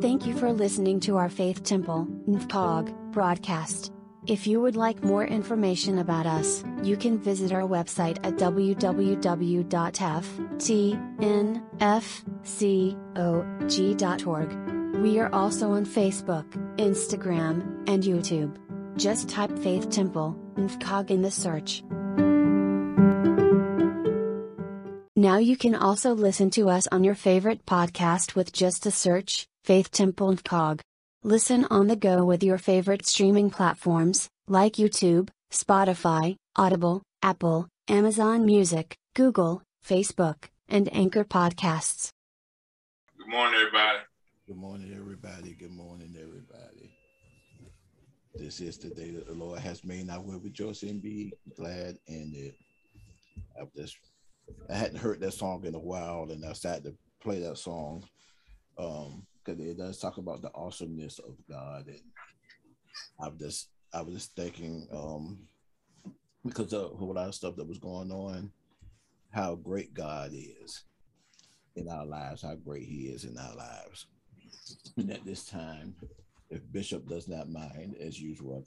Thank you for listening to our Faith Temple, NFCOG, broadcast. If you would like more information about us, you can visit our website at www.ftnfcog.org. We are also on Facebook, Instagram, and YouTube. Just type Faith Temple, NFCOG in the search. Now you can also listen to us on your favorite podcast with just a search, Faith Temple and Cog. Listen on the go with your favorite streaming platforms, like YouTube, Spotify, Audible, Apple, Amazon Music, Google, Facebook, and Anchor Podcasts. Good morning, everybody. Good morning, everybody. Good morning, everybody. This is the day that the Lord has made. I will rejoice and be glad in it. I've just I hadn't heard that song in a while, and I started to play that song. Um, because it does talk about the awesomeness of God, and I'm just I was just thinking um, because of a lot of stuff that was going on, how great God is in our lives, how great He is in our lives. And at this time, if Bishop does not mind, as usual,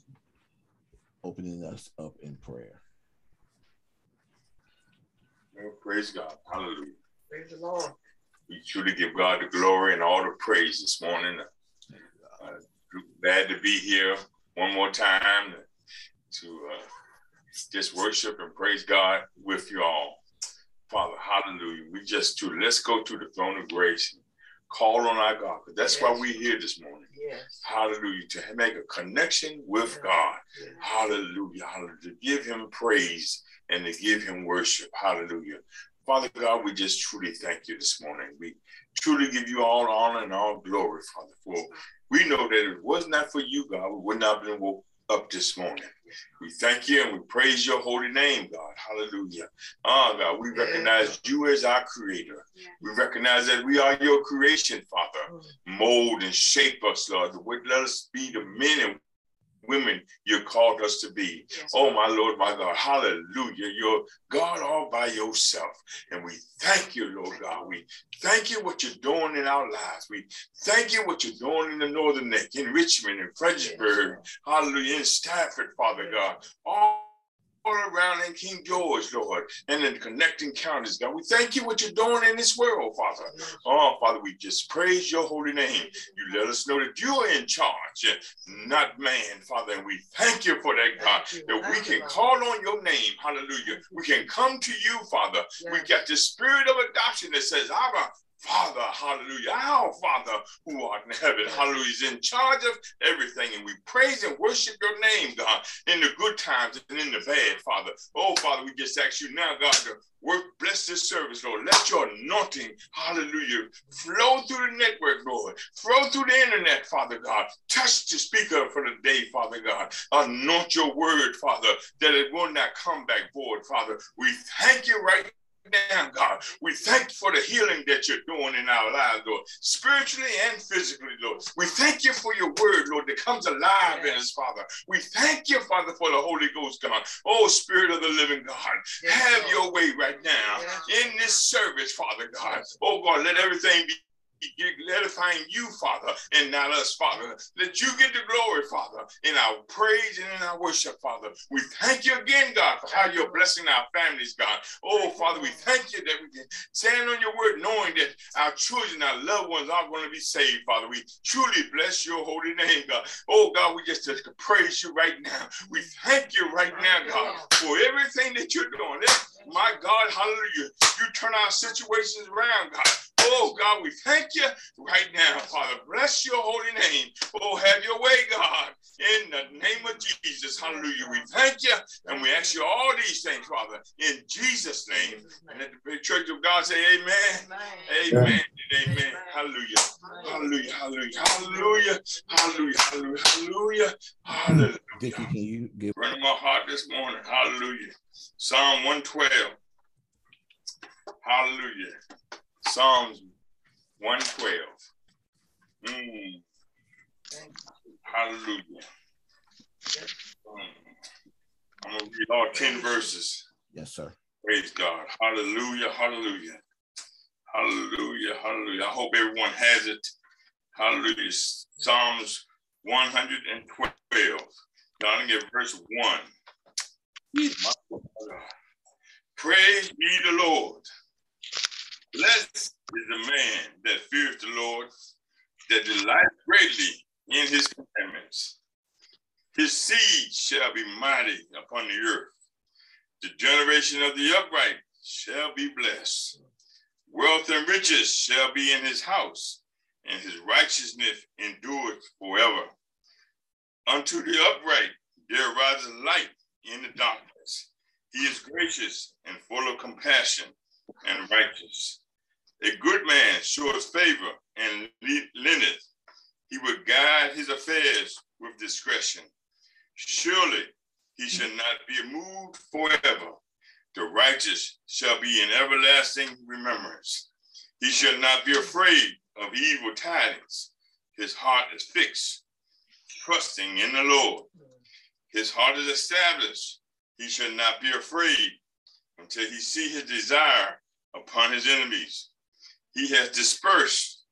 opening us up in prayer. Praise God. Hallelujah. Praise the Lord. We truly give God the glory and all the praise this morning. Uh, glad to be here one more time to uh, just worship and praise God with you all. Father, hallelujah. We just to let's go to the throne of grace and call on our God. cause That's yes. why we're here this morning. Yes. Hallelujah. To make a connection with yes. God. Hallelujah. Hallelujah. To give him praise and to give him worship. Hallelujah. Father God, we just truly thank you this morning. We truly give you all honor and all glory, Father, for we know that it was not for you, God, we would not have been woke up this morning. We thank you and we praise your holy name, God. Hallelujah. Oh, God, we recognize you as our creator. We recognize that we are your creation, Father. Mm. Mold and shape us, Lord. Let us be the men and women you called us to be. Yes. Oh, my Lord, my God. Hallelujah. You're God all by yourself. And we thank you, Lord God. We thank you what you're doing in our lives. We thank you what you're doing in the Northern Neck, in Richmond, in Fredericksburg. Yes. Hallelujah. In Stafford, Father God. All all around in King George, Lord, and in connecting counties, God. We thank you what you're doing in this world, Father. Oh, Father, we just praise your holy name. You let us know that you are in charge, not man, Father. And we thank you for that, God, that we can call on your name. Hallelujah. We can come to you, Father. We got the spirit of adoption that says, Abba, Father, hallelujah, our Father who art in heaven, hallelujah, is in charge of everything. And we praise and worship your name, God, in the good times and in the bad, Father. Oh, Father, we just ask you now, God, to work, bless this service, Lord. Let your anointing, hallelujah, flow through the network, Lord. Flow through the internet, Father God. Touch the speaker for the day, Father God. Anoint your word, Father, that it will not come back void, Father. We thank you right now, God. We thank you for the healing that you're doing in our lives, Lord, spiritually and physically, Lord. We thank you for your word, Lord, that comes alive yes. in us, Father. We thank you, Father, for the Holy Ghost, God. Oh, Spirit of the living God, yes, have Lord. your way right now yes. in this service, Father God. Oh, God, let everything be edifying you, Father, and not us, Father. Let you get the glory, Father, in our praise and in our worship, Father. We thank you again, God, for how you're blessing our families, God. Oh, Father, we thank you that we can stand on your word knowing that our children, our loved ones are going to be saved, Father. We truly bless your holy name, God. Oh, God, we just, just praise you right now. We thank you right now, God, for everything that you're doing. My God, hallelujah. You turn our situations around, God. Oh, God, we thank you right now, Father. Bless your holy name. Oh, have your way, God, in the name of Jesus. Hallelujah. We thank you and we ask you all these things, Father, in Jesus' name. And let the church of God say, Amen. Amen. Amen. amen. Hallelujah. Hallelujah. Hallelujah. Hallelujah. Hallelujah. Hallelujah. Hallelujah. Dickie, can you give running my heart this morning? Hallelujah. Psalm 112. Hallelujah. Psalms 112. Mm. Hallelujah. Mm. I'm going to read all 10 verses. Yes, sir. Praise God. Hallelujah. Hallelujah. Hallelujah. Hallelujah. I hope everyone has it. Hallelujah. Psalms 112. Down in verse 1. Praise ye the Lord. Blessed is the man that fears the Lord, that delights greatly in his commandments. His seed shall be mighty upon the earth. The generation of the upright shall be blessed. Wealth and riches shall be in his house, and his righteousness endureth forever. Unto the upright there arises light in the darkness. He is gracious and full of compassion and righteous. A good man shows favor and lendeth. He will guide his affairs with discretion. Surely he shall not be moved forever. The righteous shall be in everlasting remembrance. He shall not be afraid of evil tidings. His heart is fixed, trusting in the Lord. His heart is established. He shall not be afraid until he see his desire upon his enemies. He has dispersed.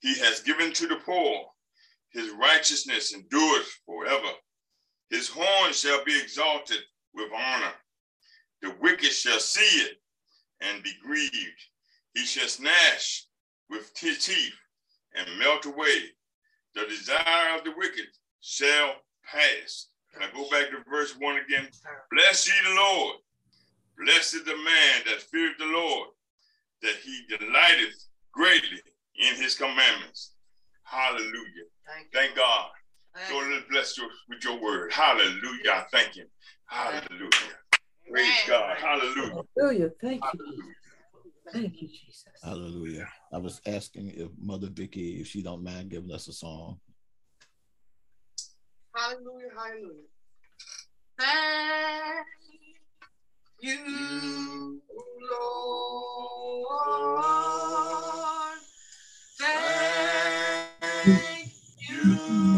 He has given to the poor. His righteousness endures forever. His horn shall be exalted with honor. The wicked shall see it and be grieved. He shall snatch with his teeth and melt away. The desire of the wicked shall pass. Can I go back to verse one again? Bless ye the Lord. Blessed is the man that feareth the Lord, that he delighteth greatly in his commandments. Hallelujah. Thank, thank God. Thank Lord, let's bless you with your word. Hallelujah. I thank him. Hallelujah. Praise God. Hallelujah. Hallelujah. Thank you. Thank you, Jesus. Hallelujah. I was asking if Mother Vicky, if she don't mind giving us a song. Hallelujah. Hallelujah. Thank you, Lord. Thank you,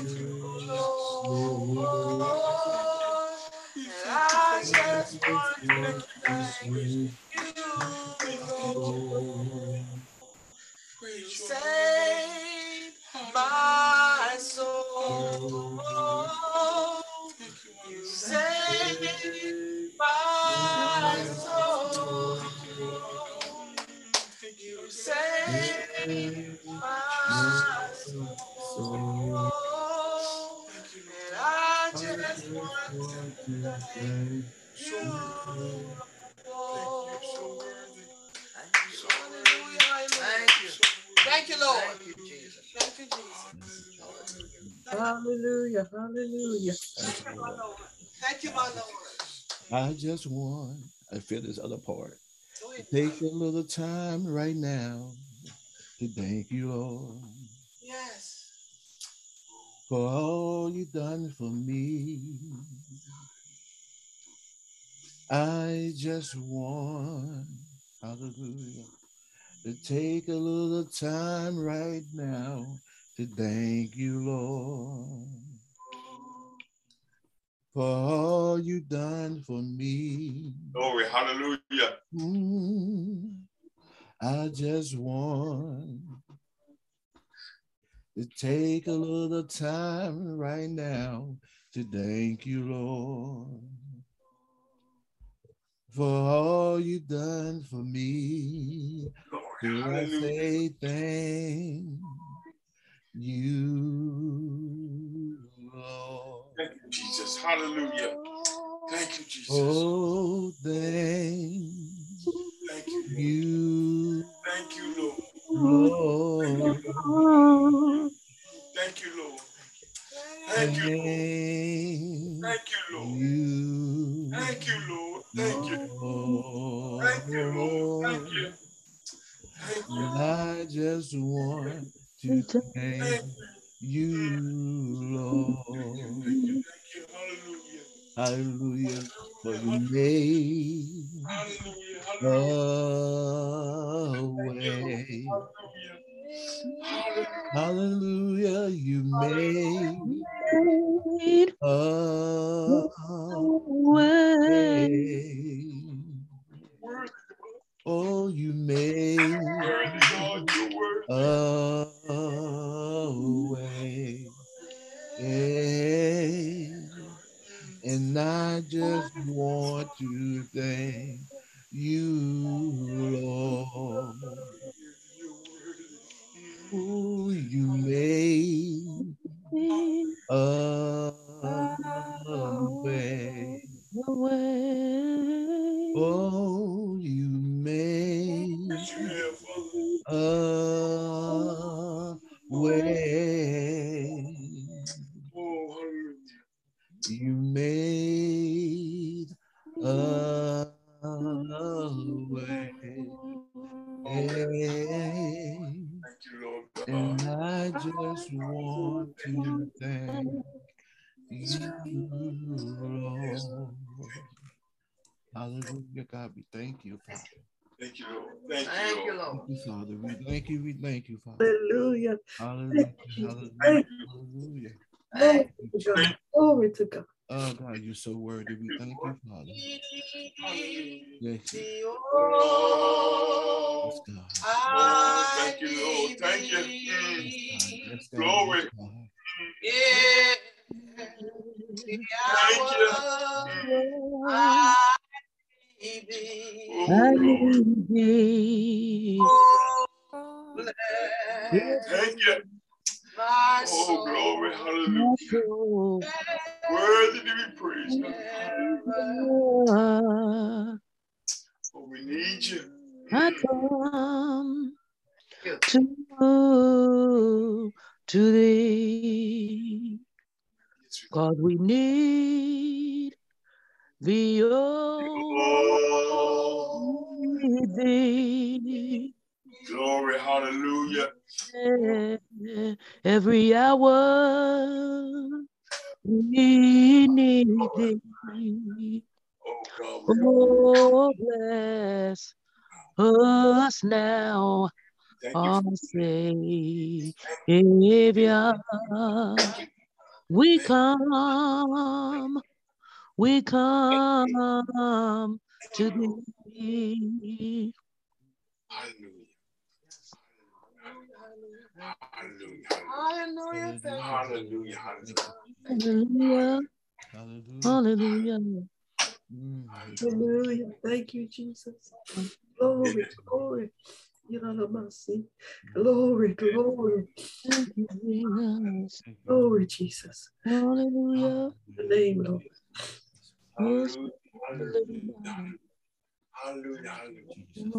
I just want to thank you, I just want, I feel this other part. Take a little time right now to thank you, Lord. Yes. for all you've done for me. I just want, hallelujah, to take a little time right now to thank you, Lord, for all you done for me. Glory, hallelujah. Mm, I just want to take a little time right now to thank you, Lord, for all you done for me. Glory, I say thank you, Lord? Thank you, Jesus. Hallelujah. Thank you, Jesus. Oh, thank Thank you, Lord. you, Thank you, Lord. Lord. Thank you, Lord. Thank you, Lord. Thank Thank you, Lord. you, Thank you, Lord. Thank you. Lord. Thank you, Lord. Thank you. Thank you. And I just want to thank Thank you. Lord. Thank you. Thank you. Hallelujah. Hallelujah. For you made Hallelujah. Hallelujah. a way. Hallelujah. You made a way. Oh, you made a way. And I just want to thank you, Lord. Oh, you made a way. Oh, you made Yes, you have, Father. a way. You made a way. Thank you, Lord And I just want to thank. Hallelujah, God. We thank you, Father. Thank you, Lord. Thank you, Thank you, Lord. Lord. Thank you, Father. We thank you. We thank you, Father. Hallelujah. Hallelujah. Hallelujah. Thank Hallelujah. Thank Glory to God. Glory to God. Oh, God, you're so worthy. We thank you, Father. Yes, yes, oh, God. Oh, thank you, Lord. Thank you. Yes, God. Yes, God. Glory. Yes, God. Yeah. I thee. Oh, Lord. Oh, bless Thank you. my Oh, soul. glory. Hallelujah. Worthy to be praised. God. Oh, we need you. I come to, to thee. God, we need thee, oh, need thee. glory. Hallelujah. Every hour we need thee. Oh, God. Oh, bless us now, our Savior. We come, we come to thee. Hallelujah. Hallelujah. Hallelujah. Thank you. Hallelujah. Hallelujah, Hallelujah. hallelujah. Hallelujah. Thank you, Jesus. Glory, glory. Yalalabasi. Glory, glory, Thank you, Jesus. Glory, Jesus. Hallelujah. The name, Lord. Hallelujah. Hallelujah. Hallelujah. Hallelujah. Jesus.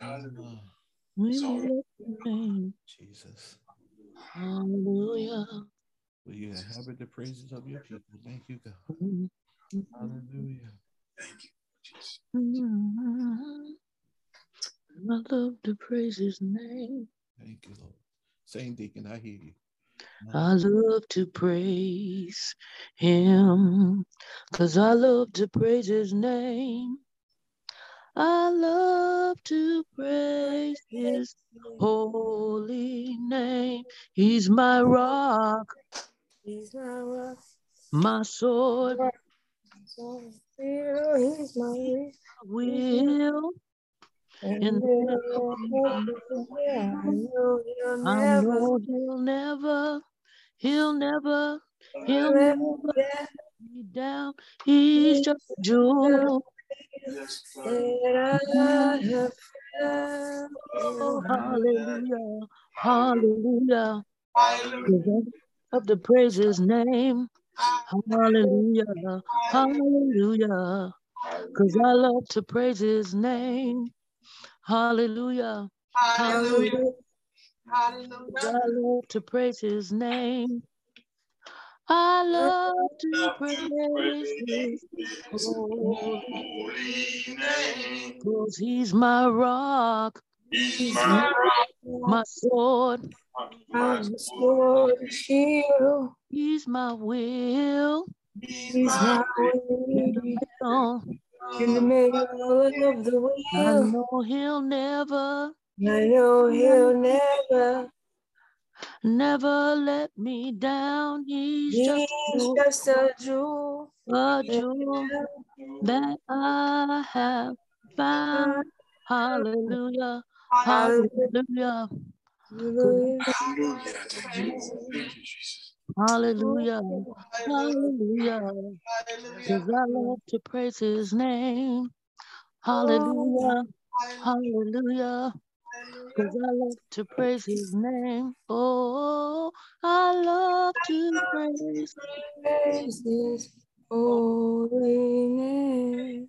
Hallelujah. Ah, we Sorry. bless your name. Jesus. Hallelujah. Will you inhabit the praises of your people? Thank you, God. Hallelujah. Thank you, Jesus. I love to praise his name. Thank you, Lord. Same deacon, I hear you. I love to praise him because I love to praise his name. I love to praise his holy name. He's my rock, He's my rock. my sword, So still, he's my will. And And I know he'll I never, know he'll never, he'll never, he'll never let me down. He's just a jewel. that I have found. Oh, hallelujah, hallelujah. Hallelujah. Of the praise his name. Hallelujah, hallelujah. Because I love to praise his name. Hallelujah, Hallelujah. hallelujah. 'Cause Hallelujah. I love to praise his name. I love to praise his holy Holy name. Cause he's my rock, He's my rock, my sword, my sword. sword shield. he's my will. He's He's my my In the way. middle, In the middle of the I know he'll never, I know he'll never. never let me down. He's just a He's jewel, just a jewel. a jewel that I have found. Hallelujah, hallelujah, Hallelujah. Hallelujah. Thank you. Thank you, Jesus. Hallelujah, Hallelujah. hallelujah. Hallelujah. Cause I love to praise his name. Hallelujah, hallelujah. Cause I love to praise his name. Oh, I love to praise. Praise his holy name.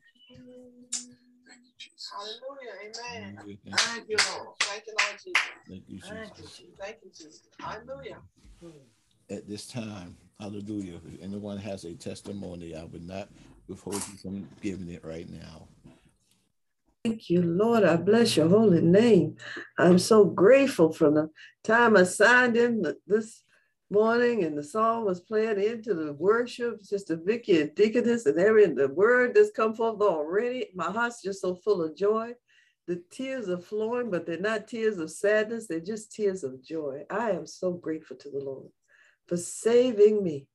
Thank you, Jesus. Hallelujah. Amen. Thank you, Thank you, Lord. Thank you, Lord Jesus. Thank you, Thank you, Jesus. Jesus. Thank you, Jesus. Hallelujah. At this time, hallelujah. If anyone has a testimony, I would not withhold you from giving it right now. Thank you, Lord. I bless your holy name. I'm so grateful from the time I signed in this morning and the song was playing into the worship, Sister Vicky and Deaconess and every the word that's come forth already. My heart's just so full of joy. The tears are flowing, but they're not tears of sadness, they're just tears of joy. I am so grateful to the Lord for saving me.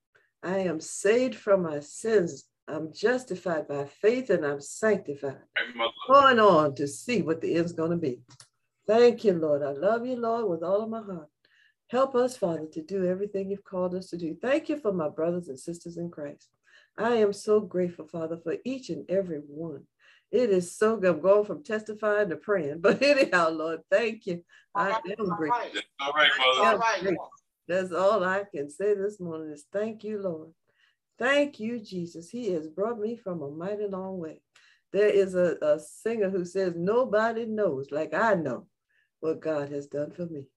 I am saved from my sins. I'm justified by faith and I'm sanctified Hey, mother. going on to see what the end's going to be. Thank you, Lord. I love you, Lord, with all of my heart. Help us, Father, to do everything you've called us to do. Thank you for my brothers and sisters in Christ. I am so grateful, Father, for each and every one. It is so good. I'm going from testifying to praying. But anyhow, Lord, thank you. I am grateful. right. That's all right, mother. right. That's all I can say this morning is thank you, Lord. Thank you, Jesus. He has brought me from a mighty long way. There is a, a singer who says, Nobody knows like I know what God has done for me.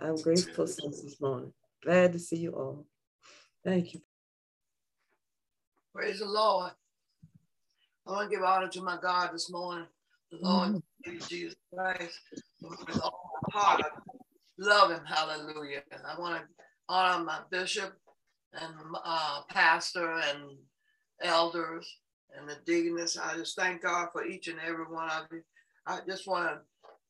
I'm grateful since this morning. Glad to see you all. Thank you. Praise the Lord. I want to give honor to my God this morning. The Lord mm-hmm. Jesus Christ. With all my heart. Love him. Hallelujah. And I want to honor my bishop and uh, pastor and elders and the deaconess. I just thank God for each and every one of you. I just want to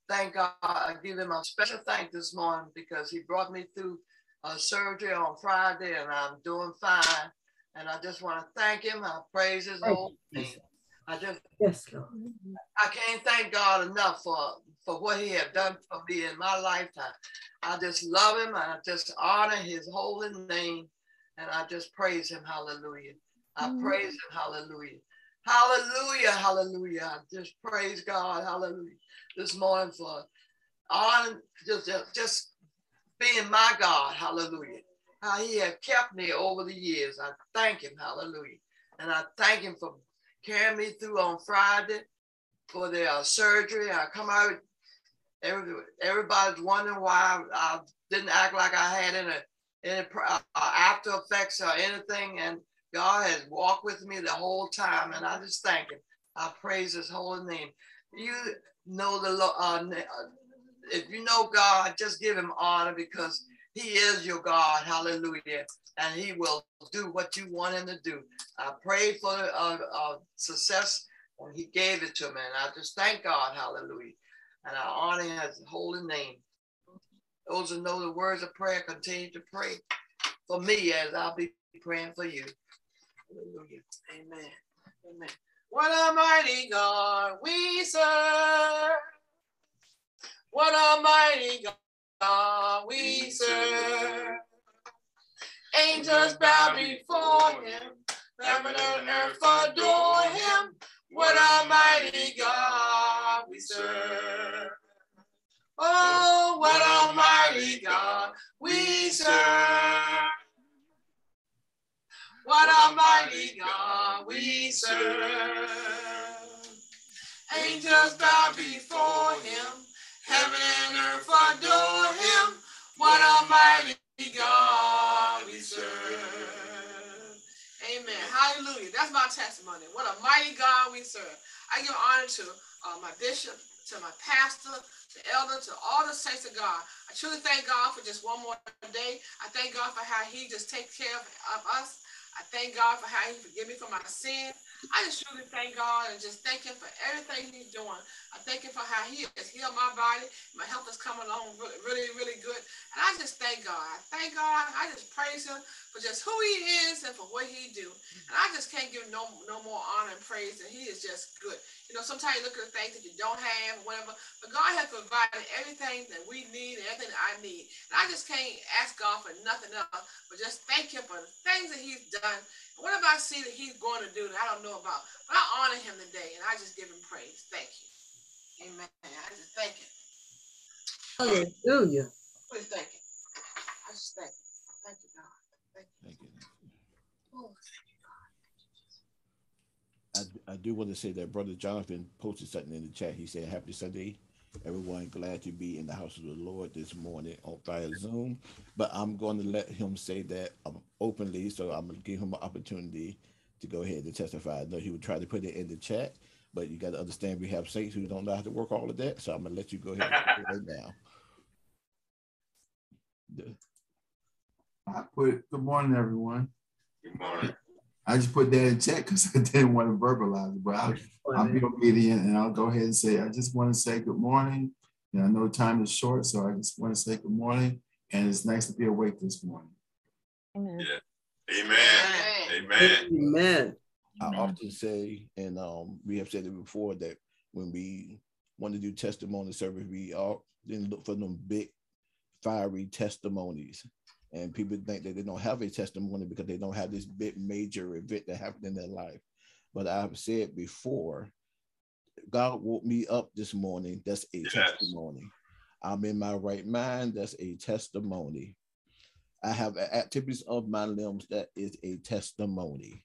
thank God. I give him a special thank this morning because he brought me through uh, surgery on Friday and I'm doing fine. And I just want to thank him. I praise his you, name. I just Yes, Lord. I can't thank God enough for for what He had done for me in my lifetime. I just love Him. I just honor His holy name, and I just praise Him. Hallelujah. I praise Him. Hallelujah. Hallelujah. Hallelujah. I just praise God. Hallelujah. This morning for honor, just, just, just being my God. Hallelujah. How He had kept me over the years. I thank Him. Hallelujah. And I thank Him for carrying me through on Friday for the uh, surgery. I come out, every, everybody's wondering why I, didn't act like I had any, any uh, after effects or anything. And God has walked with me the whole time. And I just thank Him. I praise His holy name. You know the Lord, uh, if you know God, just give Him honor because He is your God. Hallelujah. And he will do what you want him to do. I prayed for uh, uh, success when he gave it to me. And I just thank God. Hallelujah. And I honor his holy name. Those who know the words of prayer continue to pray for me as I'll be praying for you. Hallelujah. Amen. Amen. What a mighty God we serve. What a mighty God we serve. Angels bow before him. Heaven and earth adore him. What a mighty God we serve. Oh, what a mighty God we serve. What a mighty God we serve. Angels bow before him. Heaven and earth adore him. What a mighty God we serve. Hallelujah. That's my testimony. What a mighty God we serve. I give honor to uh, my bishop, to my pastor, to elder, to all the saints of God. I truly thank God for just one more day. I thank God for how he just takes care of, of us. I thank God for how He forgive me for my sin. I just truly thank God and just thank Him for everything He's doing. I thank Him for how He has healed my body. My health is coming along really, really, really good. And I just thank God. I thank God. I just praise Him for just who He is and for what He do. And I just can't give no no more honor and praise. And He is just good. You know, sometimes you look at the things that you don't have, whatever, but God has provided everything that we need everything that I need. And I just can't ask God for nothing else, but just thank Him for the things that He's done. And whatever I see that He's going to do that I don't know about, but I honor Him today and I just give Him praise. Thank you. Amen. I just thank Him. Hallelujah. Please thank Him. I just thank Him. Thank you, God. Thank you. Oh, thank you. Oh, I, I do want to say that Brother Jonathan posted something in the chat. He said, Happy Sunday. Everyone glad to be in the house of the Lord this morning on via Zoom. But I'm going to let him say that um, openly. So I'm going to give him an opportunity to go ahead and testify. I know he would try to put it in the chat, but you got to understand we have saints who don't know how to work all of that. So I'm going to let you go ahead and do it now. I put good morning, everyone. Good morning. I just put that in check because I didn't want to verbalize it, but I'll, I'll be obedient and I'll go ahead and say, I just want to say good morning. And I know time is short, so I just want to say good morning. And it's nice to be awake this morning. Amen. Amen. Amen. Amen. Amen. I often say, and um, we have said it before, that when we want to do testimony service, we all then look for them big, fiery testimonies. And people think that they don't have a testimony because they don't have this big major event that happened in their life. But I've said before, God woke me up this morning. That's a Yes. testimony. I'm in my right mind. That's a testimony. I have activities of my limbs. That is a testimony.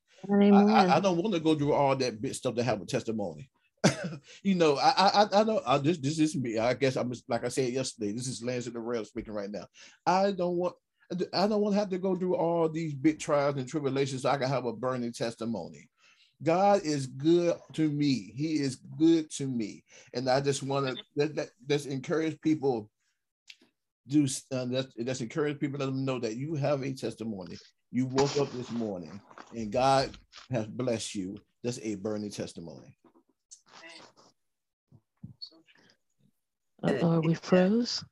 I, I, I don't want to go through all that bit stuff to have a testimony. you know, I I I- I know I, this this is me. I guess I'm just, like I said yesterday. This is Lance in the Rail speaking right now. I don't want I don't want to have to go through all these big trials and tribulations so I can have a burning testimony. God is good to me. He is good to me, and I just want to let, let, let's encourage people. Do uh, let's, let's encourage people. Let them know that you have a testimony. You woke up this morning, and God has blessed you. That's a burning testimony. Uh-oh, are we froze?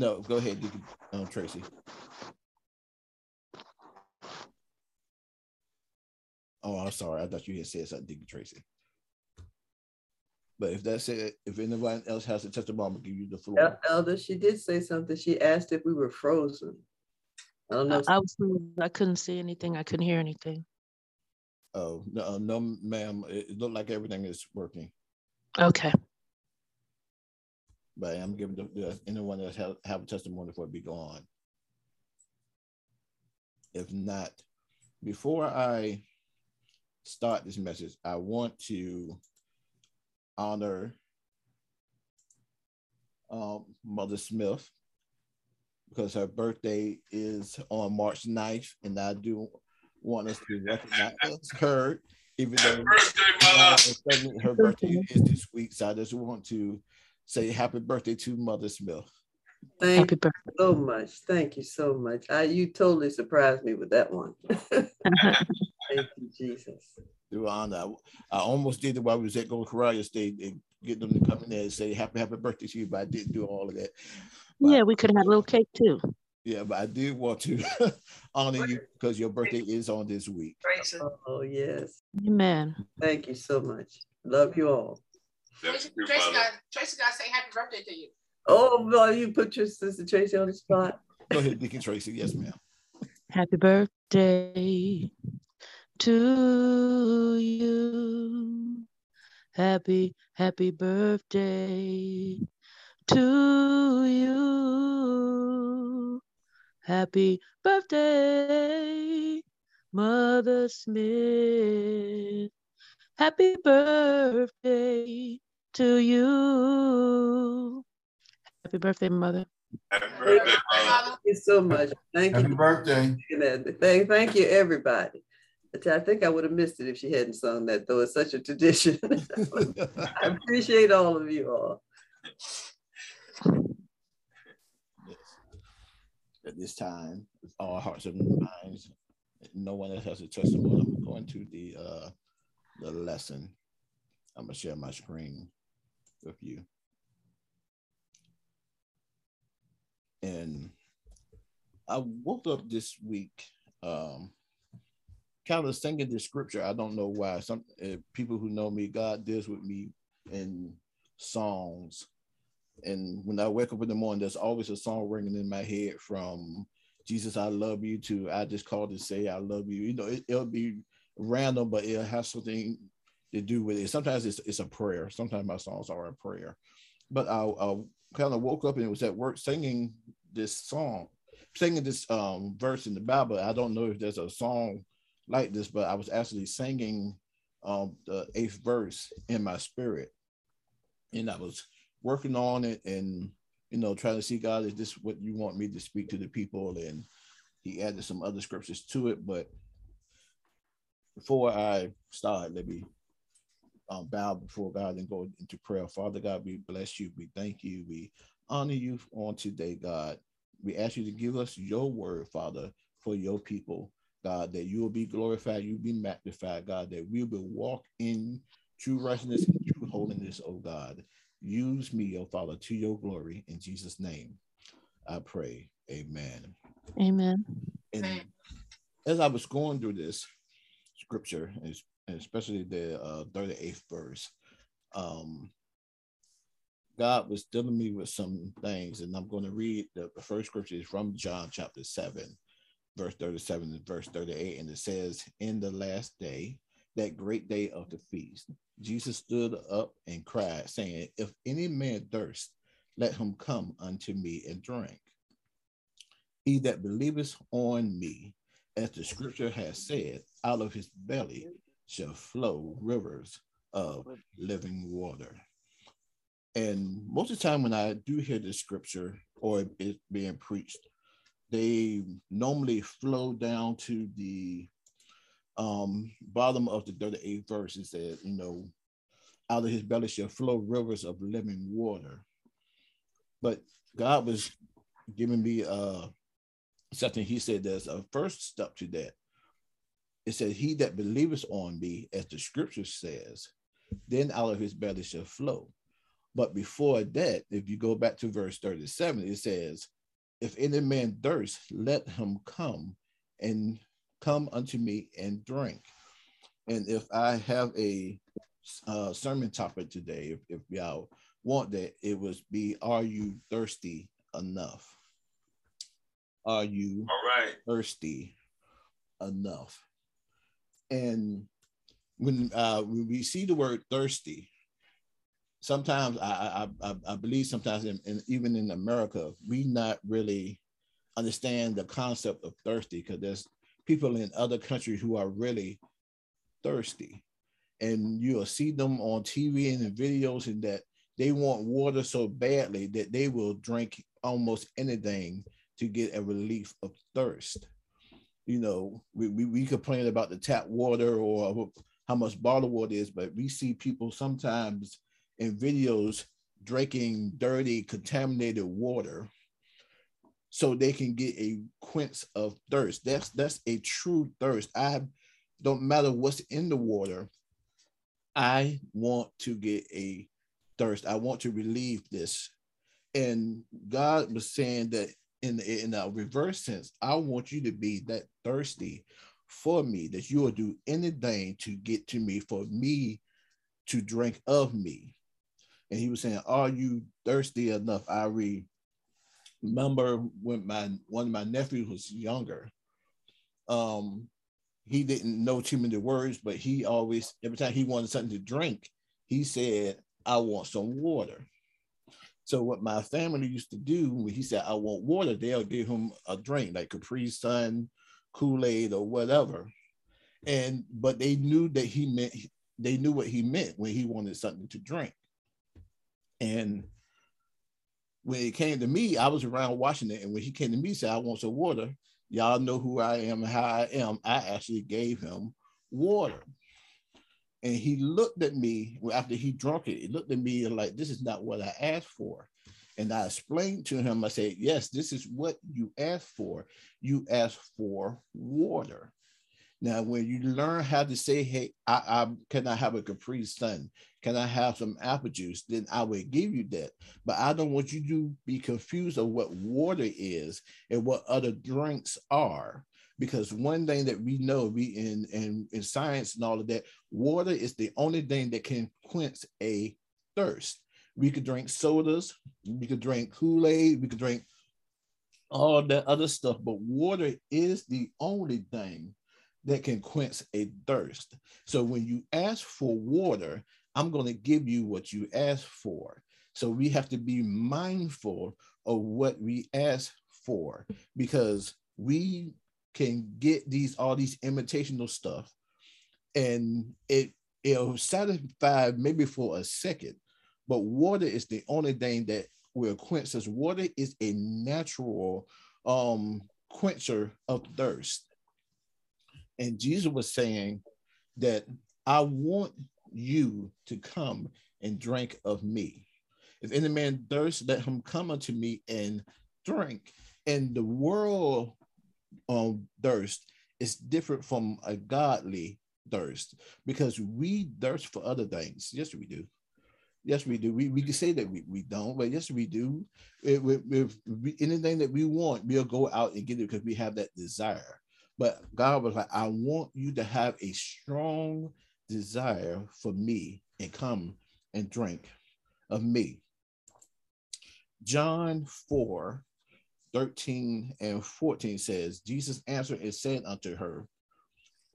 No, go ahead, Deacon, um, Tracy. Oh, I'm sorry. I thought you had said something, Deacon Tracy. But if that's it, if anyone else has a testimony, I'm gonna give you the floor. El- Elder, she did say something. She asked if we were frozen. I don't know. I, I was I couldn't see anything. I couldn't hear anything. Oh no, no, ma'am. It, it looked like everything is working, Okay. But I'm giving the, the anyone that have, have a testimony for it be gone. If not, before I start this message, I want to honor um, Mother Smith because her birthday is on March 9th, and I do want us to recognize her, even though birthday, her birthday is this week. So I just want to say happy birthday to Mother Smith. Thank Happy birthday. you so much. Thank you so much. I, you totally surprised me with that one. Thank you, Jesus. Do honor. I, I almost did it while we was at Golden Corral State and get them to come in there and say happy happy birthday to you, but I didn't do all of that. But- Yeah, we could have had a little cake too. Yeah, but I did want to honor you because your birthday is on this week. Oh, yes. Amen. Thank you so much. Love you all. That's Tracy, Tracy got Tracy got to say happy birthday to you. Oh, well, you put your sister Tracy on the spot. Go ahead, Deacon Tracy. Yes, ma'am. Happy birthday to you. Happy, happy birthday to you. Happy birthday, Mother Smith. Happy birthday to you. Happy birthday, Mother. Happy birthday, Mother. Mother. Thank you so much. Thank Happy you. birthday. Thank, thank you, everybody. I think I would have missed it if she hadn't sung that, though. It's such a tradition. I appreciate all of you all. Yes. At this time, with all hearts and minds, no one else has a testimony. I'm going to the uh the lesson. I'm gonna share my screen with you. And I woke up this week um kind of singing this scripture. I don't know why. Some uh, people who know me, God deals with me in songs and when I wake up in the morning, there's always a song ringing in my head from Jesus, I love you to I just called to say I love you. You know, it, will be random, but it'll have something to do with it. Sometimes it's, it's a prayer. Sometimes my songs are a prayer. But I, I kind of woke up and it was at work singing this song, singing this um, verse in the Bible. I don't know if there's a song like this, but I was actually singing um, the eighth verse in my spirit. And I was working on it and you know trying to see god is this what you want me to speak to the people and he added some other scriptures to it but before i start let me um, bow before god and go into prayer father god we bless you we thank you we honor you on today god we ask you to give us your word father for your people god that you will be glorified you will be magnified god that we will walk in true righteousness and true holiness oh god Use me, O Father, to your glory. In Jesus' name, I pray. Amen. Amen. And as I was going through this scripture, and especially the uh, 38th verse, um, God was dealing me with some things, and I'm going to read the, the first scripture is from John chapter 7, verse 37 and verse 38, and it says, In the last day, that great day of the feast, Jesus stood up and cried, saying, If any man thirst, let him come unto me and drink. He that believeth on me, as the scripture has said, out of his belly shall flow rivers of living water. And most of the time, when I do hear this scripture or it being preached, they normally flow down to the um, bottom of the 38th verse. It said, you know, out of his belly shall flow rivers of living water. But God was giving me uh, something. He said there's a first step to that. It says, He that believeth on me, as the scripture says, then out of his belly shall flow. But before that, if you go back to verse 37, it says, If any man thirst, let him come and come unto me and drink. And if I have a uh, sermon topic today, if, if y'all want that, it would be Are you thirsty enough? Are you All right. thirsty enough? And when uh, when we see the word thirsty, sometimes I I, I, believe sometimes in, in, even in America we not really understand the concept of thirsty because there's people in other countries who are really thirsty, and you'll see them on TV and in videos and that they want water so badly that they will drink almost anything to get a relief of thirst. You know, we, we, we complain about the tap water or how much bottled water is, but we see people sometimes in videos drinking dirty, contaminated water so they can get a quench of thirst. That's that's a true thirst. I don't matter what's in the water. I want to get a thirst. I want to relieve this. And God was saying that in in a reverse sense, I want you to be that thirsty for me, that you will do anything to get to me, for me to drink of me. And he was saying, Are you thirsty enough? I re- remember when my one of my nephews was younger. Um, he didn't know too many words, but he always, every time he wanted something to drink, he said, I want some water. So what my family used to do when he said, I want water, they'll give him a drink like Capri Sun, Kool-Aid, or whatever. And but they knew that he meant they knew what he meant when he wanted something to drink. And when it came to me, I was around watching it. And when he came to me, said, I want some water. Y'all know who I am how I am. I actually gave him water. And he looked at me after he drunk it. He looked at me like, this is not what I asked for. And I explained to him, I said, yes, this is what you asked for. You asked for water. Now, when you learn how to say, hey, I, I can I have a Capri Sun? Can I have some apple juice? Then I will give you that. But I don't want you to be confused of what water is and what other drinks are. Because one thing that we know, we in, in, in science and all of that, water is the only thing that can quench a thirst. We could drink sodas, we could drink Kool-Aid, we could drink all that other stuff, but water is the only thing that can quench a thirst. So when you ask for water, I'm going to give you what you ask for. So we have to be mindful of what we ask for because we can get these all these imitational stuff and it it'll satisfy maybe for a second but water is the only thing that will quench us water is a natural um quencher of thirst and Jesus was saying that I want you to come and drink of me. If any man thirst, let him come unto me and drink. And the world um, thirst is different from a godly thirst because we thirst for other things. Yes, we do. Yes, we do. We, we can say that we, we don't, but yes, we do. If, if, if anything that we want, we'll go out and get it because we have that desire. But God was like, I want you to have a strong desire for me and come and drink of me. John 4 13 and 14 says, Jesus answered and said unto her,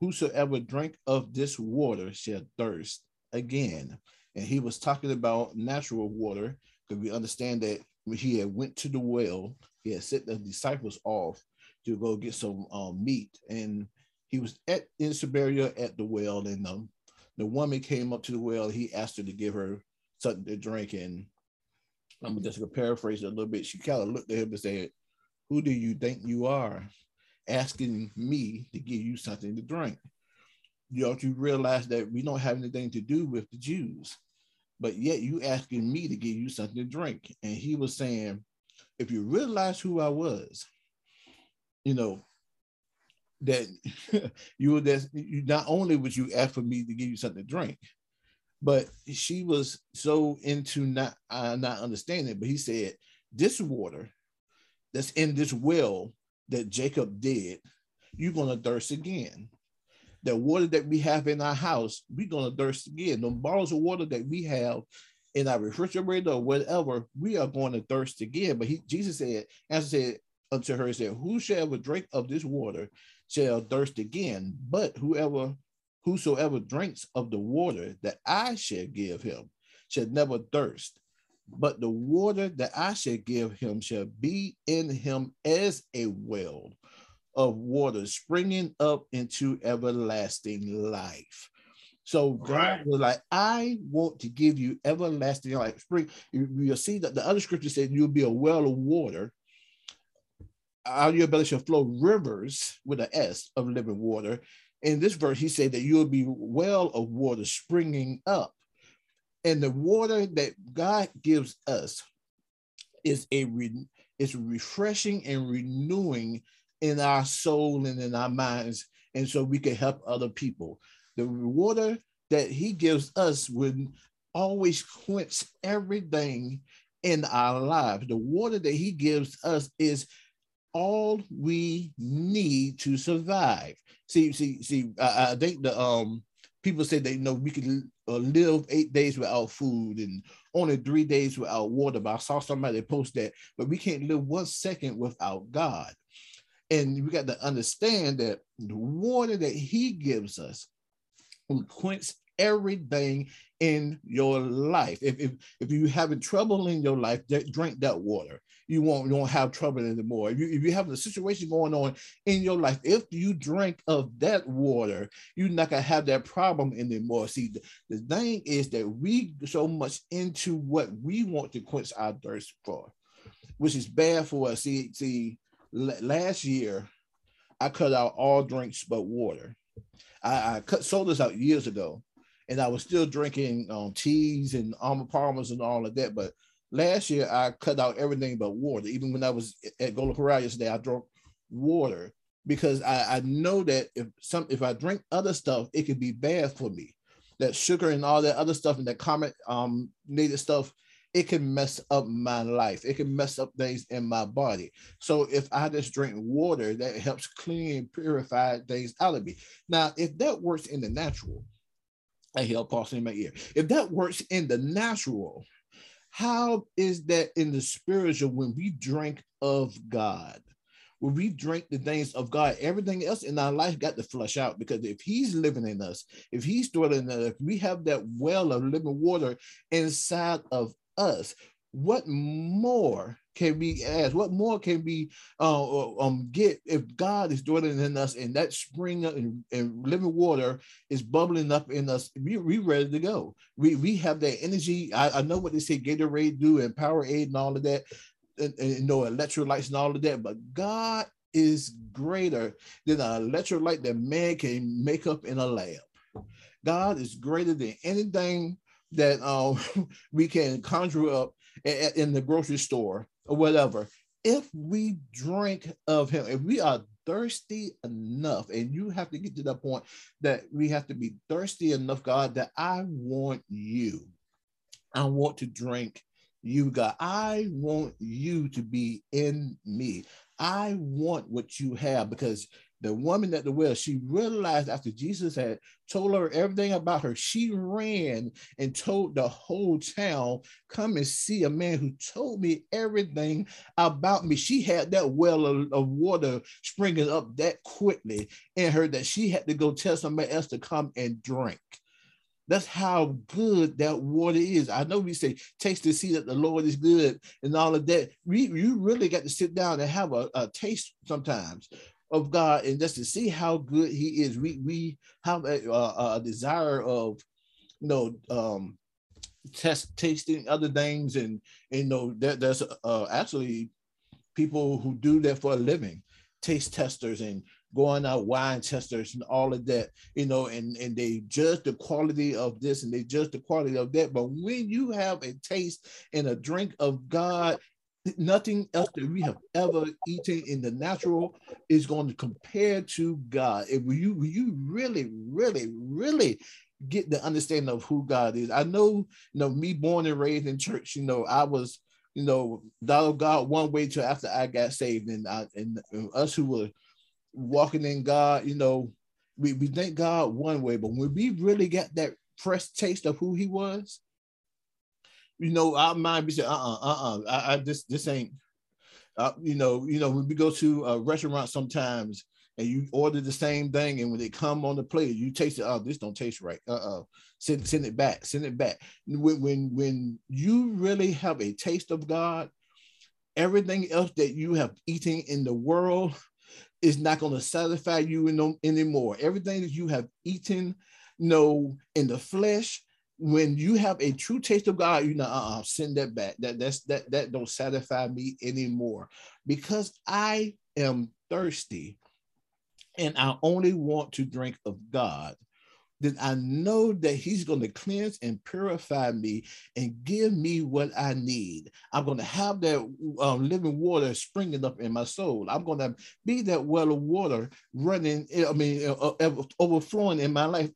Whosoever drink of this water shall thirst again. And he was talking about natural water because we understand that when he had went to the well, he had sent the disciples off to go get some um, meat. And he was at in Samaria at the well, and um, the woman came up to the well. He asked her to give her something to drink, and I'm just gonna paraphrase it a little bit. She kind of looked at him and said, "Who do you think you are, asking me to give you something to drink?" You don't you realize that we don't have anything to do with the Jews, but yet you asking me to give you something to drink. And he was saying, if you realize who I was, you know, that you were that you not only would you ask for me to give you something to drink, but she was so into not uh, not understanding. But he said, "This water that's in this well that Jacob did, you're gonna thirst again. The water that we have in our house, we're gonna thirst again. The bottles of water that we have in our refrigerator or whatever, we are going to thirst again. But he, Jesus said, as said, unto her he said, "Who Whosoever drink of this water shall thirst again, but whoever whosoever drinks of the water that I shall give him shall never thirst. But the water that I shall give him shall be in him as a well of water springing up into everlasting life. So God right. was like, I want to give you everlasting life. Spring, you'll see that the other scripture said you'll be a well of water out of your belly shall flow rivers with an S of living water. In this verse, he said that you will be well of water springing up. And the water that God gives us is a it's refreshing and renewing in our soul and in our minds. And so we can help other people. The water that he gives us would always quench everything in our lives. The water that he gives us is all we need to survive. See, see, see. I, I think the um people say they you know we can uh, live eight days without food and only three days without water. But I saw somebody post that, but we can't live one second without God. And we got to understand that the water that He gives us will quench everything in your life. If, if, if you're having trouble in your life, drink that water. You won't, you won't have trouble anymore. If, you, if you have a situation going on in your life, if you drink of that water, you're not to have that problem anymore. See, the, the thing is that we so much into what we want to quench our thirst for, which is bad for us. See, see, last year, I cut out all drinks but water. I, I cut sodas out years ago and I was still drinking um, teas and Arnold Palmers and all of that. But last year I cut out everything but water. Even when I was at Golden Corral yesterday, I drank water because I, I know that if some if I drink other stuff, it could be bad for me. That sugar and all that other stuff and that comet um native stuff, it can mess up my life. It can mess up things in my body. So if I just drink water, that helps clean and purify things out of me. Now, if that works in the natural, I a pulse in my ear. If that works in the natural, how is that in the spiritual when we drink of God? When we drink the things of God, everything else in our life got to flush out because if He's living in us, if He's dwelling in us, if we have that well of living water inside of us, what more can we ask? What more can we uh, uh, um, get if God is dwelling in us and that spring and, and living water is bubbling up in us? We we ready to go. We we have that energy. I, I know what they say Gatorade do and Powerade and all of that, and, and you know electrolytes and all of that. But God is greater than an electrolyte that man can make up in a lab. God is greater than anything that um, we can conjure up in the grocery store or whatever, if we drink of him, if we are thirsty enough, and you have to get to that point that we have to be thirsty enough, God, that I want you. I want to drink you, God. I want you to be in me. I want what you have because the woman at the well, she realized after Jesus had told her everything about her, she ran and told the whole town, Come and see a man who told me everything about me. She had that well of, of water springing up that quickly in her that she had to go tell somebody else to come and drink. That's how good that water is. I know we say taste to see that the Lord is good and all of that. We you really got to sit down and have a, a taste sometimes of God and just to see how good He is. We we have a, a, a desire of you know um, test tasting other things and, and you know there, there's uh, actually people who do that for a living, taste testers and going out wine testers and all of that, you know, and, and they judge the quality of this and they judge the quality of that. But when you have a taste and a drink of God nothing else that we have ever eaten in the natural is going to compare to God. If you you really, really, really get the understanding of who God is. I know, you know, me born and raised in church, you know, I was, you know, of God one way to after I got saved. And I and us who were walking in God, you know, we, we thank God one way, but when we really got that fresh taste of who he was, you know, our mind be saying, uh-uh, uh-uh, I, I this this ain't uh, you know, you know, when we go to a restaurant sometimes and you order the same thing, and when they come on the plate, you taste it. Oh, this don't taste right. Uh oh, send send it back. Send it back. When when when you really have a taste of God, everything else that you have eaten in the world is not going to satisfy you in, anymore. Everything that you have eaten, know, in the flesh when you have a true taste of God, you know, uh-uh, send that back. That that's that that don't satisfy me anymore because I am thirsty and I only want to drink of God. then I know that He's going to cleanse and purify me and give me what I need. I'm going to have that um, living water springing up in my soul. I'm going to be that well of water running, I mean, uh, uh, overflowing in my life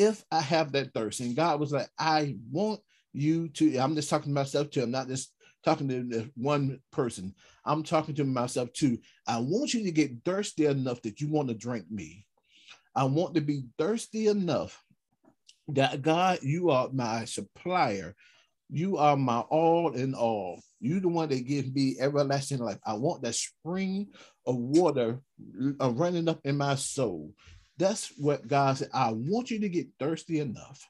if I have that thirst. And God was like, I want you to, I'm just talking to myself too. I'm not just talking to one person. I'm talking to myself too. I want you to get thirsty enough that you want to drink me. I want to be thirsty enough that God, you are my supplier. You are my all in all. You the one that gives me everlasting life. I want that spring of water running up in my soul. That's what God said. I want you to get thirsty enough.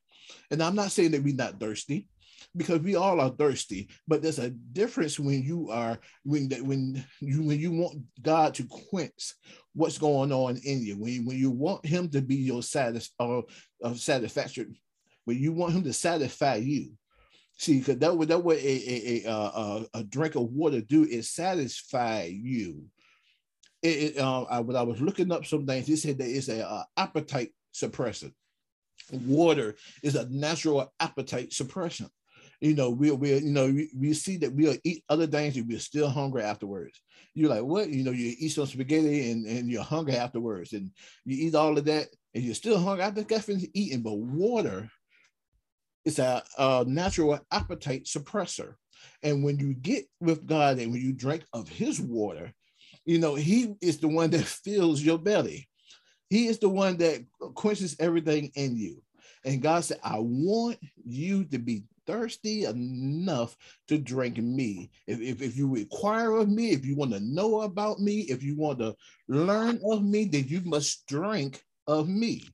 And I'm not saying that we're not thirsty because we all are thirsty but there's a difference when you are when when you when you want god to quench what's going on in you when you, when you want him to be your satis- uh, uh, satisfaction when you want him to satisfy you see because that would that what a, a, a, a, a drink of water do is satisfy you it, it uh, I, when I was looking up some things, it said that it's a uh, appetite suppressant. Water is a natural appetite suppression you know, we we you know we, we see that we'll eat other things and we're still hungry afterwards. You're like, what? You know, you eat some spaghetti and, and you're hungry afterwards, and you eat all of that and you're still hungry after caffeine eating. But water is a, a natural appetite suppressor. And when you get with God and when you drink of his water, you know, he is the one that fills your belly. He is the one that quenches everything in you. And God said, I want you to be thirsty enough to drink me. If, if, if, you require of me, if you want to know about me, if you want to learn of me, then you must drink of me.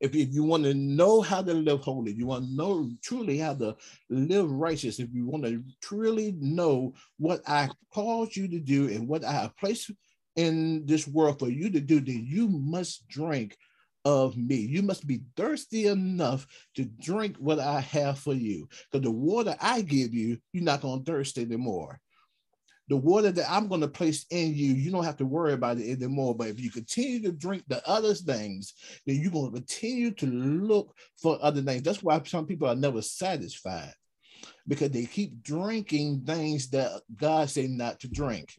If, if you want to know how to live holy, you want to know truly how to live righteous, if you want to truly know what I called you to do and what I have placed in this world for you to do, then you must drink of me. You must be thirsty enough to drink what I have for you. Because the water I give you, you're not going to thirst anymore. The water that I'm going to place in you, you don't have to worry about it anymore. But if you continue to drink the other things, then you're going to continue to look for other things. That's why some people are never satisfied because they keep drinking things that God said not to drink.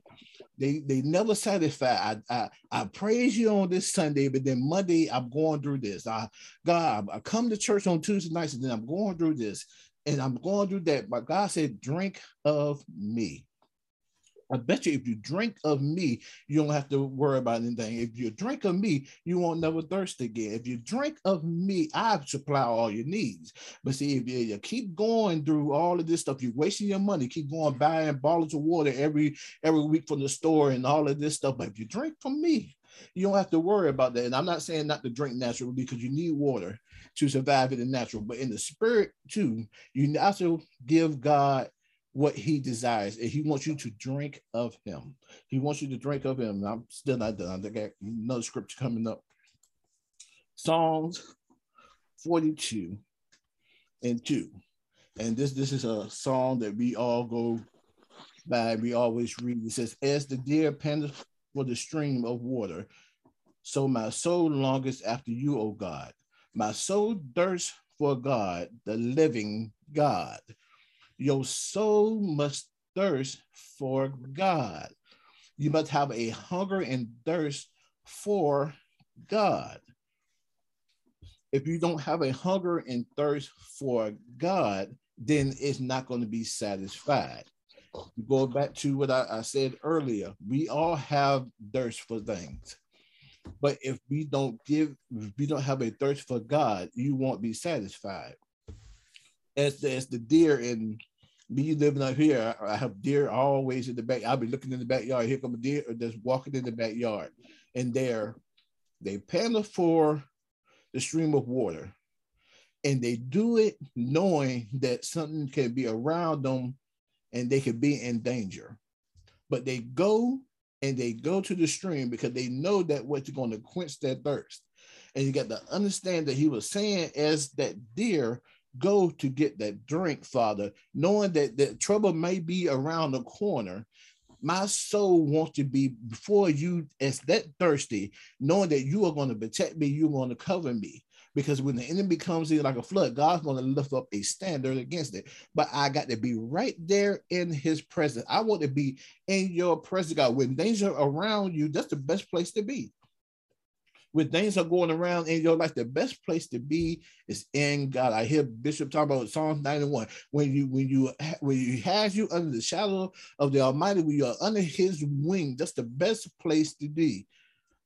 They they never satisfy. I, I I praise you on this Sunday, but then Monday I'm going through this. I God, I come to church on Tuesday nights, and then I'm going through this, and I'm going through that. But God said, drink of me. I bet you if you drink of me, you don't have to worry about anything. If you drink of me, you won't never thirst again. If you drink of me, I supply all your needs. But see, if you, you keep going through all of this stuff, you're wasting your money, keep going buying bottles of water every every week from the store and all of this stuff. But if you drink from me, you don't have to worry about that. And I'm not saying not to drink naturally because you need water to survive in the natural, but in the spirit too, you also give God what he desires and he wants you to drink of him. He wants you to drink of him. I'm still not done. I got another scripture coming up. Psalms 42 and 2 and this this is a song that we all go by we always read. It says as the deer panteth for the stream of water so my soul longest after you o god. My soul thirsts for god the living god your soul must thirst for God. You must have a hunger and thirst for God. If you don't have a hunger and thirst for God, then it's not going to be satisfied. Go back to what I, I said earlier. We all have thirst for things. But if we don't give, if we don't have a thirst for God, you won't be satisfied. As as the deer in me living up here, I have deer always in the back. I'll be looking in the backyard. Here come a deer or just walking in the backyard. And there, they paddle for the stream of water. And they do it knowing that something can be around them and they could be in danger. But they go and they go to the stream because they know that what's going to quench their thirst. And you got to understand that he was saying as that deer go to get that drink, Father, knowing that the trouble may be around the corner. My soul wants to be before you as that thirsty, knowing that you are going to protect me, you're going to cover me. because when the enemy comes in like a flood, God's going to lift up a standard against it. But I got to be right there in his presence. I want to be in your presence, God. When things are around you, that's the best place to be. When things are going around in your life, the best place to be is in God. I hear Bishop talk about Psalm 91. When you when you when he has you under the shadow of the Almighty, when you're under his wing, that's the best place to be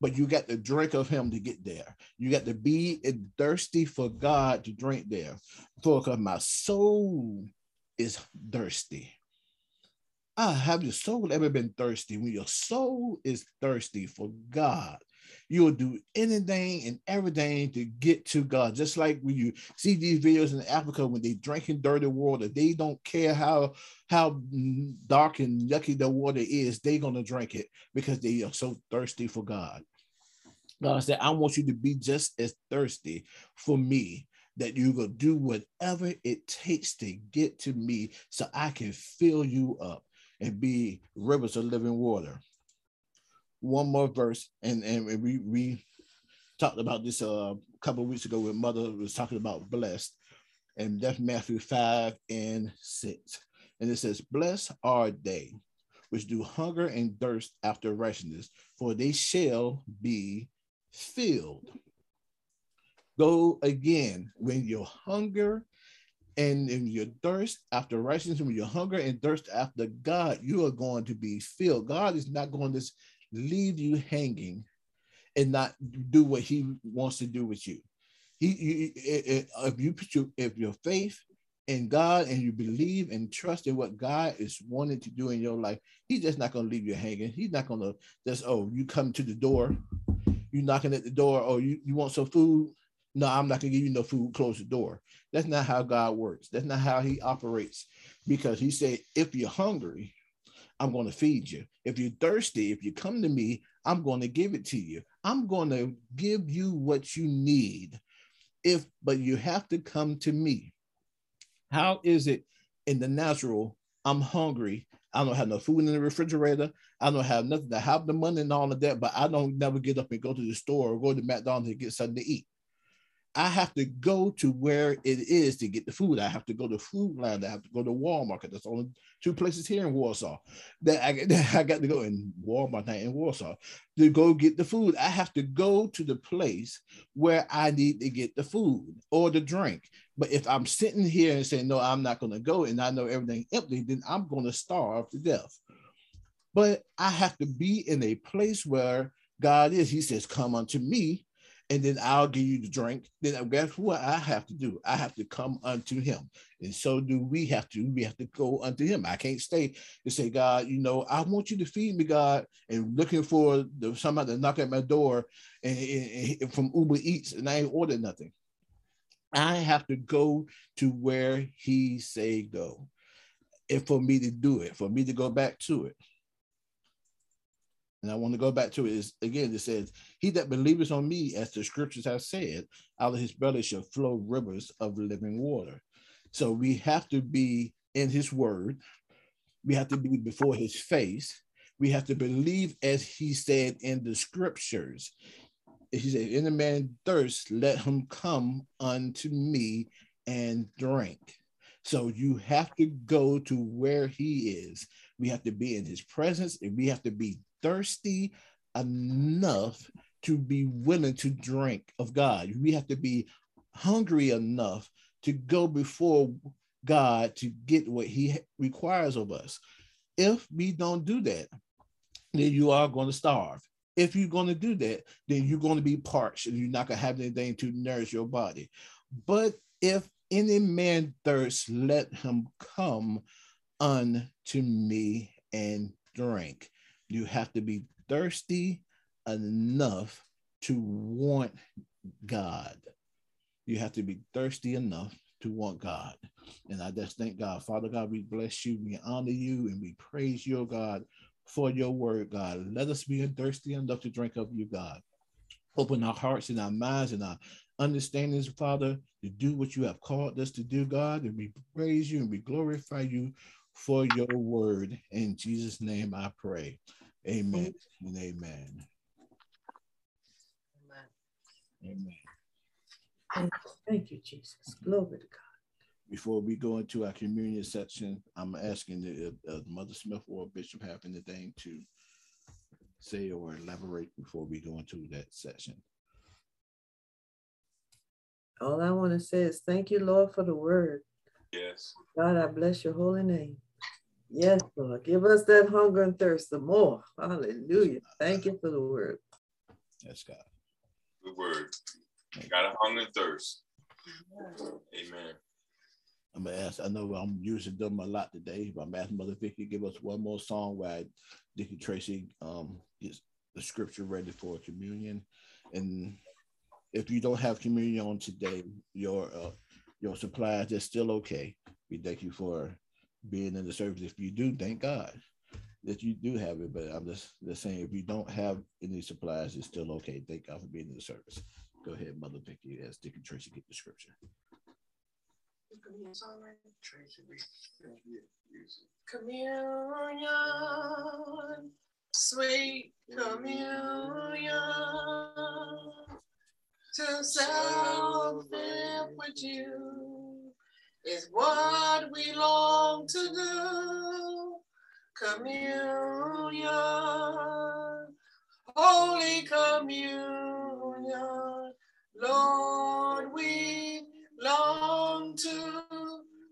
but you got to drink of him to get there. You got to be thirsty for God to drink there. For my soul is thirsty. Ah, have your soul ever been thirsty? When your soul is thirsty for God, you'll do anything and everything to get to God. Just like when you see these videos in Africa when they drinking dirty water, they don't care how how dark and yucky the water is, they're gonna drink it because they are so thirsty for God. God said, I want you to be just as thirsty for me that you're going to do whatever it takes to get to me so I can fill you up and be rivers of living water. One more verse, and, and we, we talked about this uh, a couple weeks ago when Mother was talking about blessed, and that's Matthew 5 and 6. And it says, Blessed are they which do hunger and thirst after righteousness, for they shall be filled. Go again when your hunger and in your thirst after righteousness, when your hunger and thirst after God, you are going to be filled. God is not going to leave you hanging and not do what He wants to do with you. He, you, if you put your if your faith in God and you believe and trust in what God is wanting to do in your life, He's just not going to leave you hanging. He's not going to just oh you come to the door you knocking at the door, or you, you want some food. No, I'm not gonna give you no food, close the door. That's not how God works. That's not how he operates. Because he said, if you're hungry, I'm going to feed you. If you're thirsty, if you come to me, I'm going to give it to you. I'm going to give you what you need. If but you have to come to me. How is it in the natural? I'm hungry I don't have no food in the refrigerator. I don't have nothing. I have the money and all of that, but I don't never get up and go to the store or go to McDonald's and get something to eat. I have to go to where it is to get the food. I have to go to Food Lion. I have to go to Walmart. That's only two places here in Warsaw that I, that I got to go in Walmart not in Warsaw to go get the food. I have to go to the place where I need to get the food or the drink. But if I'm sitting here and saying, no, I'm not going to go and I know everything empty, then I'm going to starve to death. But I have to be in a place where God is. He says, come unto me and then I'll give you the drink. Then guess what I have to do? I have to come unto him. And so do we have to. We have to go unto him. I can't stay and say, God, you know, I want you to feed me, God, and looking for the, somebody to knock at my door and, and, and from Uber Eats, and I ain't ordered nothing. I have to go to where he say go. And for me to do it, for me to go back to it. And I want to go back to it is again, it says, He that believeth on me, as the scriptures have said, out of his belly shall flow rivers of living water. So we have to be in his word, we have to be before his face, we have to believe as he said in the scriptures. He said, In a man thirst, let him come unto me and drink. So you have to go to where he is. We have to be in his presence and we have to be thirsty enough to be willing to drink of God. We have to be hungry enough to go before God to get what He requires of us. If we don't do that, then you are going to starve. If you're going to do that, then you're going to be parched and you're not going to have anything to nourish your body. But if any man thirst, let him come unto me and drink. You have to be thirsty enough to want God. You have to be thirsty enough to want God. And I just thank God. Father God, we bless you, we honor you, and we praise you, God, for your word, God. Let us be thirsty enough to drink of you, God. Open our hearts and our minds and our understandings, Father, to do what you have called us to do, God. And we praise you and we glorify you for your word. In Jesus' name I pray. Amen and amen. Amen. Amen. Thank you, Jesus. Glory to God. Before we go into our communion section, I'm asking the uh, Mother Smith or Bishop have anything to say or elaborate before we go into that section. All I want to say is thank you, Lord, for the word. Yes. God, I bless your holy name. Yes, Lord. Give us that hunger and thirst the more. Hallelujah. Thank you for the word. Yes, God. Good word. Got a hunger and thirst. Amen. I'm gonna ask. I know I'm using them a lot today, but I'm asking Mother Vicky give us one more song while Deacon Tracy um gets the scripture ready for communion. And if you don't have communion on today, your uh, your supplies is still okay. We thank you for being in the service. If you do, thank God that you do have it. But I'm just, just saying, if you don't have any supplies, it's still okay. Thank God for being in the service. Go ahead, Mother Vicky, as Deacon Tracy get the scripture. Communion, sweet communion, to self with you is what we long to do. Communion, Holy Communion, Lord, we long to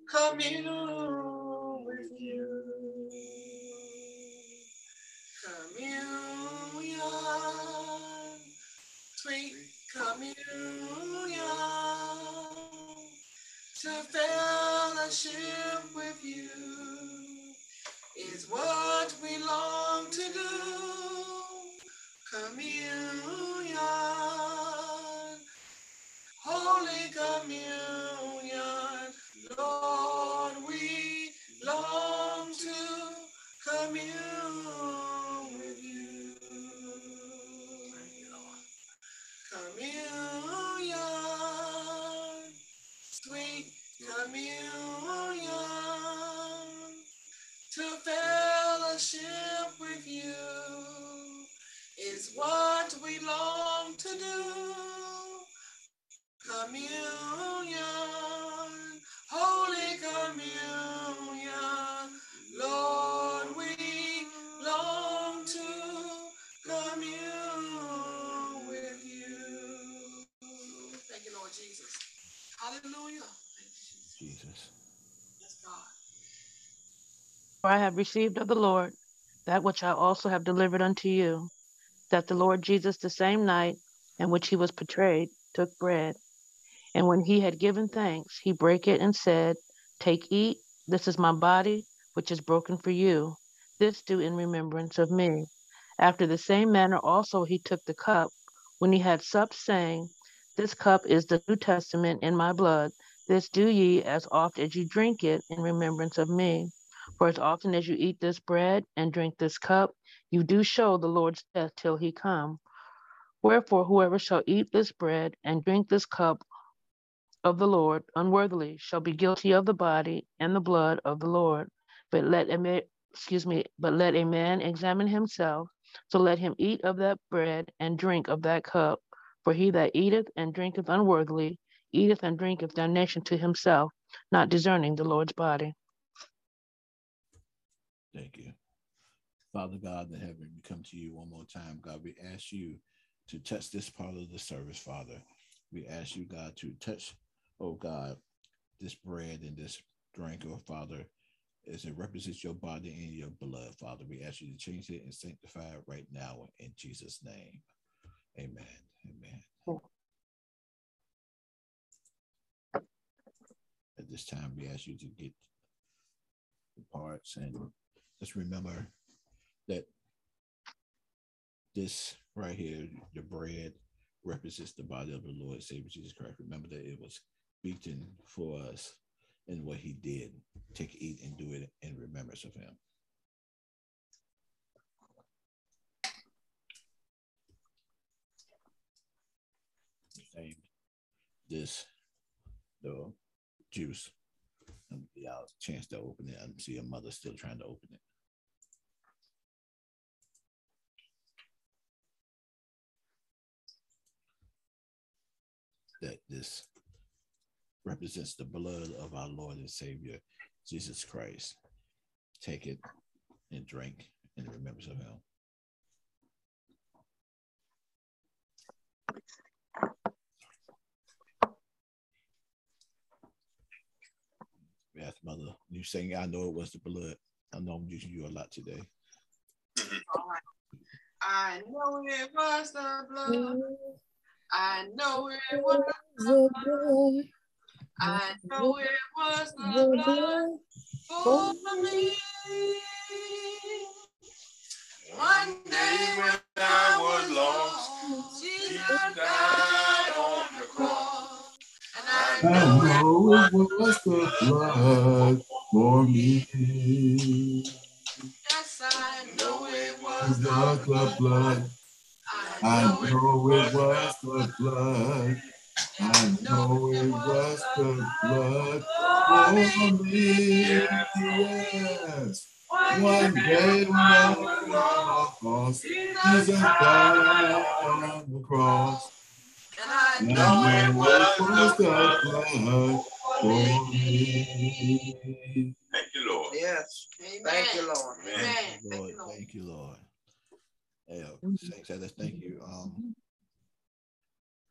commune with you. Communion, sweet communion, to fellowship with you is what we long to do. Communion, Holy Communion, Lord, Communion, Holy Communion, Lord, we long to commune with you. Thank you, Lord Jesus. Hallelujah. Jesus. Yes, God. For I have received of the Lord that which I also have delivered unto you, that the Lord Jesus, the same night in which he was betrayed, took bread. And when he had given thanks, he brake it and said, Take, eat, this is my body, which is broken for you. This do in remembrance of me. After the same manner also he took the cup when he had supped, saying, This cup is the New Testament in my blood. This do ye as oft as you drink it in remembrance of me. For as often as you eat this bread and drink this cup, you do show the Lord's death till he come. Wherefore, whoever shall eat this bread and drink this cup of the Lord unworthily shall be guilty of the body and the blood of the Lord. But let a man, excuse me, but let a man examine himself. So let him eat of that bread and drink of that cup. For he that eateth and drinketh unworthily eateth and drinketh damnation to himself, not discerning the Lord's body. Thank you. Father God in heaven, we come to you one more time. God, we ask you to touch this part of the service, Father. We ask you, God, to touch, oh God, this bread and this drink, oh Father, as it represents your body and your blood, Father. We ask you to change it and sanctify it right now in Jesus' name. Amen. Amen. At this time, we ask you to get the parts and just remember that this right here, the bread, represents the body of the Lord Savior Jesus Christ. Remember that it was beaten for us and what he did. Take, eat, and do it in remembrance of him. Same. This, the juice. And y'all chance to open it. I see a mother still trying to open it. that this represents the blood of our Lord and Savior, Jesus Christ. Take it and drink in remembrance of him. Yes, mother. You saying I know it was the blood. I know I'm using you a lot today. I know it was the blood. Mm-hmm. I know it was the blood. I know it was the blood for me. One day when I was lost, Jesus died on the cross. And I I know it know it was the blood for me. yes, I know it was the blood. I know it was the blood. I know it was the blood for me. Yes. One day when I was lost, Jesus died on the cross. And I And know I it know was it was the blood for me. Thank you, Lord. Yes. Amen. Thank you, Lord. Amen. Amen. Thank Thank you, you, Lord. Lord. Thank you, Lord. Yeah, Saints, I just thank you um,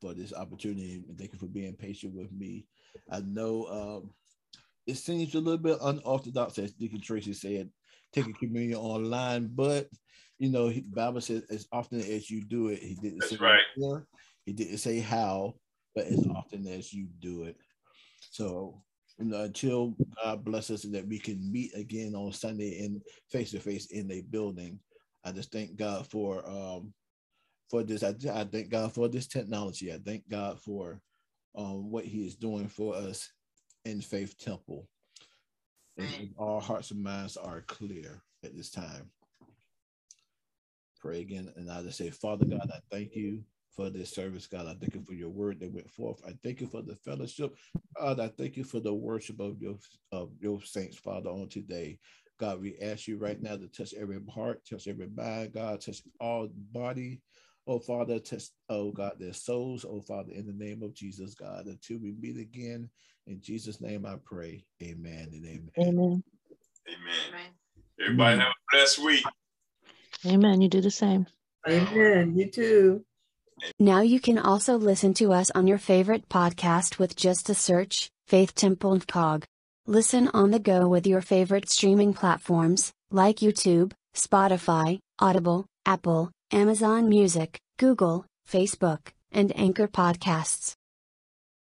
for this opportunity. and Thank you for being patient with me. I know um, it seems a little bit unorthodox, as Deacon Tracy said, taking communion online, but you know, he, Bible says as often as you do it, he didn't That's say right. where, he didn't say how, but as often as you do it. So you know, until God bless us and that we can meet again on Sunday in face to face in a building. I just thank God for um for this. I, I thank God for this technology. I thank God for um what He is doing for us in Faith Temple. And our hearts and minds are clear at this time. Pray again, and I just say, Father God, I thank you for this service, God. I thank you for your word that went forth. I thank you for the fellowship. God, I thank you for the worship of your of your saints, Father, on today. God, we ask you right now to touch every heart, touch every mind, God, touch all body. Oh, Father, touch, oh God, their souls. Oh, Father, in the name of Jesus, God, until we meet again. In Jesus' name I pray. Amen and amen. Amen. Amen. Amen. Everybody have a blessed week. Amen. You do the same. Amen. You too. Now you can also listen to us on your favorite podcast with just a search, Faith Temple NFCOG. Listen on the go with your favorite streaming platforms, like YouTube, Spotify, Audible, Apple, Amazon Music, Google, Facebook, and Anchor Podcasts.